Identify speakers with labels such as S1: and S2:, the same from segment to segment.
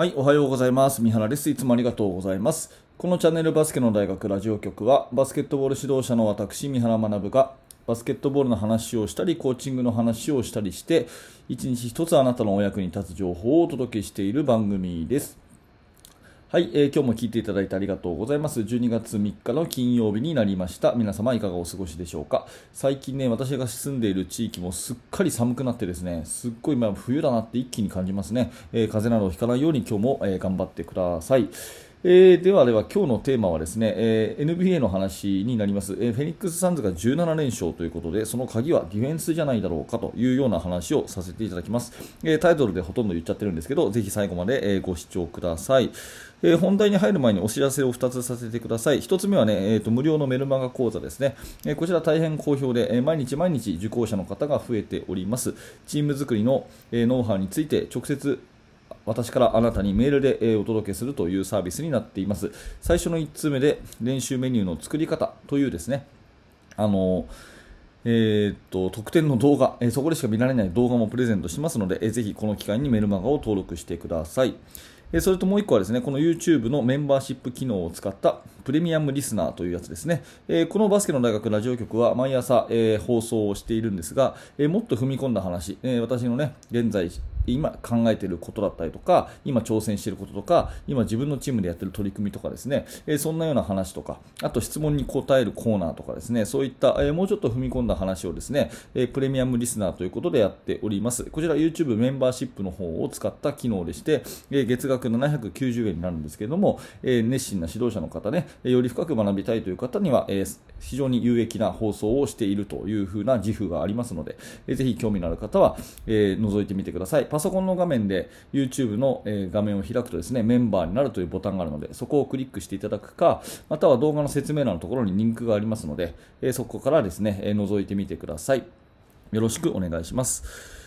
S1: はい、おはようございます。三原です。いつもありがとうございます。このチャンネルバスケの大学ラジオ局は、バスケットボール指導者の私、三原学が、バスケットボールの話をしたり、コーチングの話をしたりして、一日一つあなたのお役に立つ情報をお届けしている番組です。はい、えー今日も聞いていただいてありがとうございます。12月3日の金曜日になりました。皆様いかがお過ごしでしょうか？最近ね、私が住んでいる地域もすっかり寒くなってですね、すっごい冬だなって一気に感じますね。えー風邪などをひかないように今日も、えー頑張ってください。えーではでは今日のテーマはですね、えー NBA の話になります、えーフェニックス・サンズが17連勝ということでその鍵はディフェンスじゃないだろうかというような話をさせていただきます、えータイトルでほとんど言っちゃってるんですけどぜひ最後まで、えーご視聴ください、えー本題に入る前にお知らせを2つさせてください。1つ目はね、えーと無料のメルマガ講座ですね、えーこちら大変好評で、えー毎日毎日受講者の方が増えております。チーム作りの、えーノウハウについて直接私からあなたにメールでお届けするというサービスになっています。最初の1通目で練習メニューの作り方というですね、あのえーっと特典の動画、えそこでしか見られない動画もプレゼントしますので、えーぜひこの機会にメルマガを登録してください。えそれともう1個はですね、この YouTube のメンバーシップ機能を使ったプレミアムリスナーというやつですね。えこのバスケの大学ラジオ局は毎朝、えー放送をしているんですが、えもっと踏み込んだ話、え私のね、現在今考えていることだったりとか、今挑戦していることとか、今自分のチームでやっている取り組みとかですね、えーそんなような話とか、あと質問に答えるコーナーとかですね、そういった、えーもうちょっと踏み込んだ話をですね、えープレミアムリスナーということでやっております。こちら YouTube メンバーシップの方を使った機能でして、えー月額790円になるんですけれども、えー熱心な指導者の方ね、より深く学びたいという方には、えー非常に有益な放送をしているというふうな自負がありますので、えーぜひ興味のある方は、えー覗いてみてください。パソコンの画面で YouTube の、画面を開くとですね、メンバーになるというボタンがあるので、そこをクリックしていただくか、または動画の説明欄のところにリンクがありますので、そこからですね、覗いてみてください。よろしくお願いします。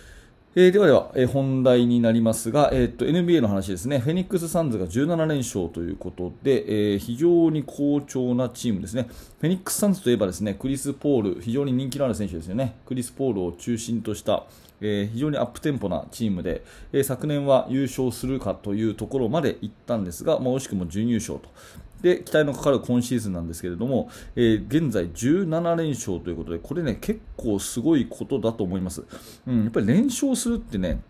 S1: えーではでは、えー本題になりますが、えー NBA の話ですね、フェニックス・サンズが17連勝ということで、えー非常に好調なチームですね、フェニックス・サンズといえばですねクリス・ポール、非常に人気のある選手ですよね、クリス・ポールを中心とした、え非常にアップテンポなチームで、え昨年は優勝するかというところまで行ったんですが、まあ、惜しくも準優勝と。で期待のかかる今シーズンなんですけれども、えー現在17連勝ということで、これね、結構すごいことだと思います。うん、やっぱり連勝するってね、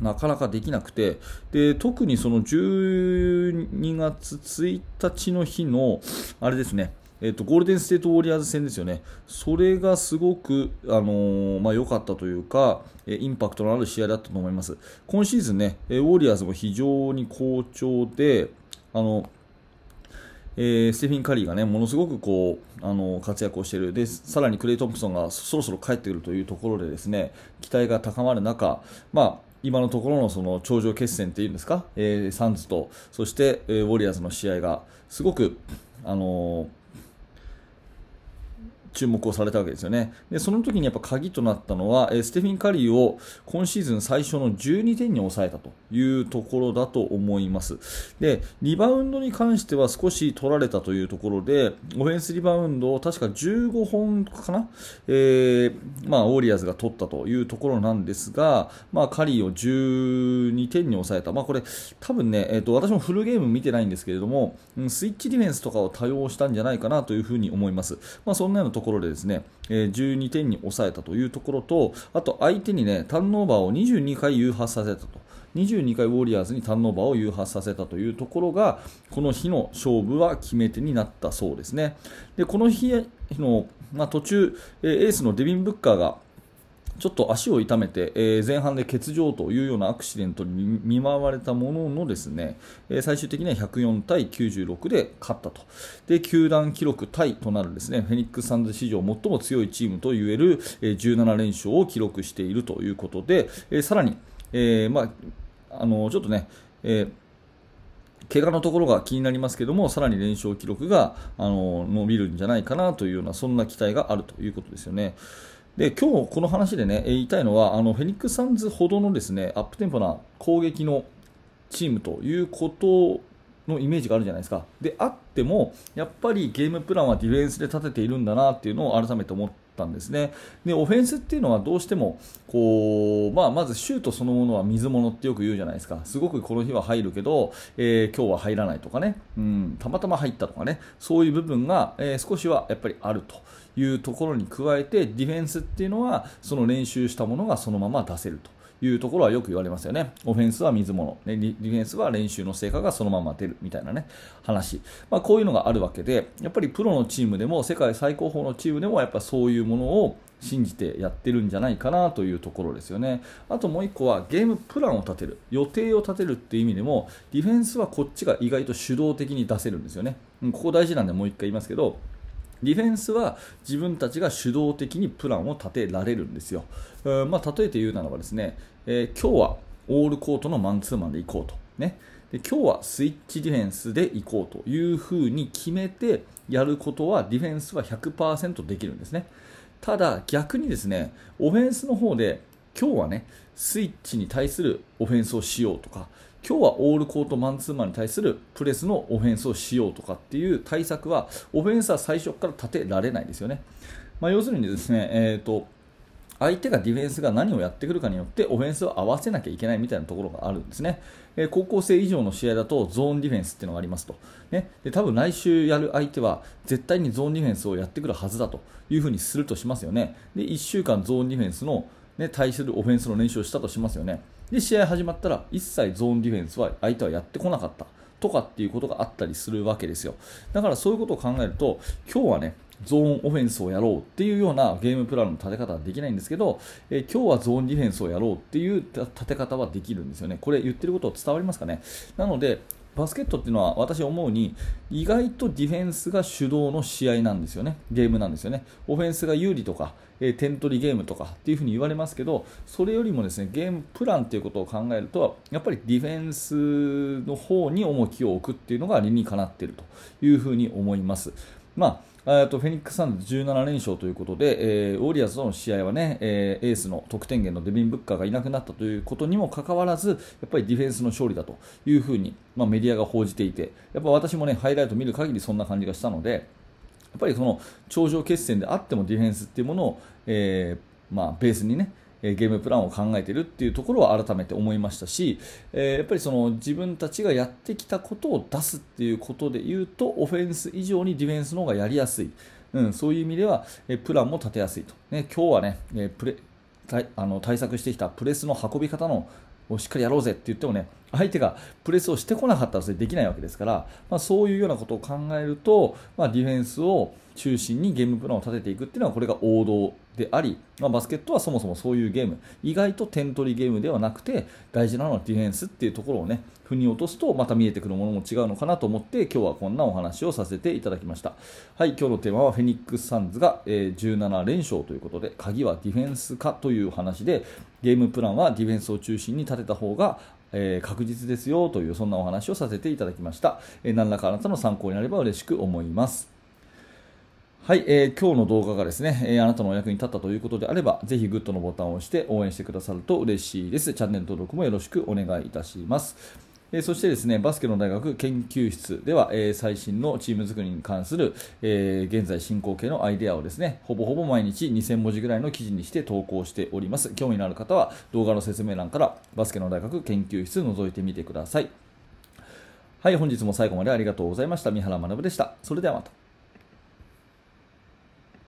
S1: なかなかできなくて、で特にその12月1日の日の、あれですね、えっとゴールデンステートウォリアーズ戦ですよね、それがすごく良、あのーまあ、良かったというか、えインパクトのある試合だったと思います。今シーズンね、えウォリアーズも非常に好調で、あのえーステフィン・カリーがねものすごくこうあの活躍をしている。でさらにクレイ・トンプソンがそろそろ帰ってくるというところでですね期待が高まる中、まあ、今のところのその頂上決戦というんですか、えーサンズとそして、えーウォリアーズの試合がすごく、あのー注目をされたわけですよね。で、その時にやっぱ鍵となったのは、えステフィン・カリーを今シーズン最初の12点に抑えたというところだと思います。で、リバウンドに関しては少し取られたというところで、オフェンスリバウンドを確か15本かな、えーまあ、ウォリアーズが取ったというところなんですが、まあ、カリーを12点に抑えた。まあ、これ、多分ね、えーと、私もフルゲーム見てないんですけれども、スイッチディフェンスとかを多用したんじゃないかなというふうに思います。まあ、そんなようなところでですね、えー12点に抑えたというところと、あと相手にね、ターンオーバーを22回誘発させたと。22回ウォリアーズにターンオーバーを誘発させたというところが、この日の勝負は決め手になったそうですね。で、この日の、まあ、途中、えーエースのデビン・ブッカーが、ちょっと足を痛めて、えー前半で欠場というようなアクシデントに見舞われたもののですね、えー最終的には104対96で勝ったと。で、球団記録タイとなるですね、フェニックス・サンズ史上最も強いチームといえる、えー17連勝を記録しているということで、えーさらに、えーまあ、あのちょっとね、えー怪我のところが気になりますけども、さらに連勝記録があの伸びるんじゃないかなというような、そんな期待があるということですよね。で今日この話でね、言いたいのは、あのフェニックス・サンズほどのですねアップテンポな攻撃のチームということのイメージがあるじゃないですか。であっても、やっぱりゲームプランはディフェンスで立てているんだなっていうのを改めて思っったんですね。で、オフェンスっていうのはどうしても、こう、まあ、まずシュートそのものは水物ってよく言うじゃないですか。すごくこの日は入るけど、えー、今日は入らないとかね、うん、たまたま入ったとかね、そういう部分が、えー、少しはやっぱりあるというところに加えて、ディフェンスっていうのは、その練習したものがそのまま出せると。いうところはよく言われますよね。オフェンスは水物、ね、ディフェンスは練習の成果がそのまま出るみたいなね、話。まあ、こういうのがあるわけで、やっぱりプロのチームでも、世界最高峰のチームでも、やっぱそういうものを信じてやってるんじゃないかなというところですよね。あともう1個はゲームプランを立てる、予定を立てるっていう意味でも、ディフェンスはこっちが意外と主導的に出せるんですよね。ここ大事なんでもう1回言いますけど、ディフェンスは自分たちが主導的にプランを立てられるんですよ。まあ、例えて言うならばですね、えー、今日はオールコートのマンツーマンで行こうと。ね、で今日はスイッチディフェンスで行こうというふうに決めてやることはディフェンスは100%できるんですね。ただ逆にですね、オフェンスの方で今日はね、スイッチに対するオフェンスをしようとか、今日はオールコートマンツーマンに対するプレスのオフェンスをしようとかっていう対策は、オフェンスは最初から立てられないですよね。まあ、要するにですね、えーと、相手がディフェンスが何をやってくるかによってオフェンスを合わせなきゃいけないみたいなところがあるんですね。えー、高校生以上の試合だとゾーンディフェンスっていうのがありますと。ね、で多分来週やる相手は絶対にゾーンディフェンスをやってくるはずだというふうにするとしますよね。で1週間ゾーンディフェンスの、ね、対するオフェンスの練習をしたとしますよね。で試合始まったら一切ゾーンディフェンスは相手はやってこなかったとかっていうことがあったりするわけですよだからそういうことを考えると今日はねゾーンオフェンスをやろうっていうようなゲームプランの立て方はできないんですけど、え今日はゾーンディフェンスをやろうっていう立て方はできるんですよね。これ言ってること伝わりますかね？なので、バスケットっていうのは私思うに意外とディフェンスが主導の試合なんですよね、ゲームなんですよね。オフェンスが有利とか、えー、点取りゲームとかっていうふに言われますけど、それよりもですねゲームプランということを考えると、やっぱりディフェンスの方に重きを置くっていうのが理にかなっているというふうに思います。まあえとフェニックス・サンズ17連勝ということで、えー、ウォリアーズとの試合はね、えー、エースの得点源のデビン・ブッカーがいなくなったということにもかかわらず、やっぱりディフェンスの勝利だというふうに、まあ、メディアが報じていて、やっぱ私もね、ハイライト見る限りそんな感じがしたので、やっぱりその頂上決戦であってもディフェンスっていうものを、えーまあ、ベースにね、ゲームプランを考えているっていうところは改めて思いましたし、え、やっぱりその自分たちがやってきたことを出すっていうことで言うとオフェンス以上にディフェンスの方がやりやすい、うん、そういう意味では、えプランも立てやすいと、ね、今日はね、えプレあの対策してきたプレスの運び方のをしっかりやろうぜって言ってもね相手がプレスをしてこなかったらそれできないわけですから、まあ、そういうようなことを考えると、まあ、ディフェンスを中心にゲームプランを立てていくっていうのはこれが王道であり、まあ、バスケットはそもそもそういうゲーム意外と点取りゲームではなくて大事なのはディフェンスっていうところをね腑に落とすとまた見えてくるものも違うのかなと思って今日はこんなお話をさせていただきました。はい今日のテーマはフェニックス・サンズが、え17連勝ということで鍵はディフェンスかという話でゲームプランはディフェンスを中心に立てた方がえー、確実ですよというそんなお話をさせていただきました、えー、何らかあなたの参考になれば嬉しく思いますはい、えー、今日の動画がですね、えー、あなたのお役に立ったということであれば、ぜひグッドのボタンを押して応援してくださると嬉しいです。チャンネル登録もよろしくお願いいたします。え、そしてですね、バスケの大学研究室では、え、最新のチーム作りに関する、え、現在進行形のアイデアをですね、ほぼほぼ毎日2000文字ぐらいの記事にして投稿しております。興味のある方は動画の説明欄からバスケの大学研究室覗いてみてください。はい、本日も最後までありがとうございました。三原学でした。それではまた。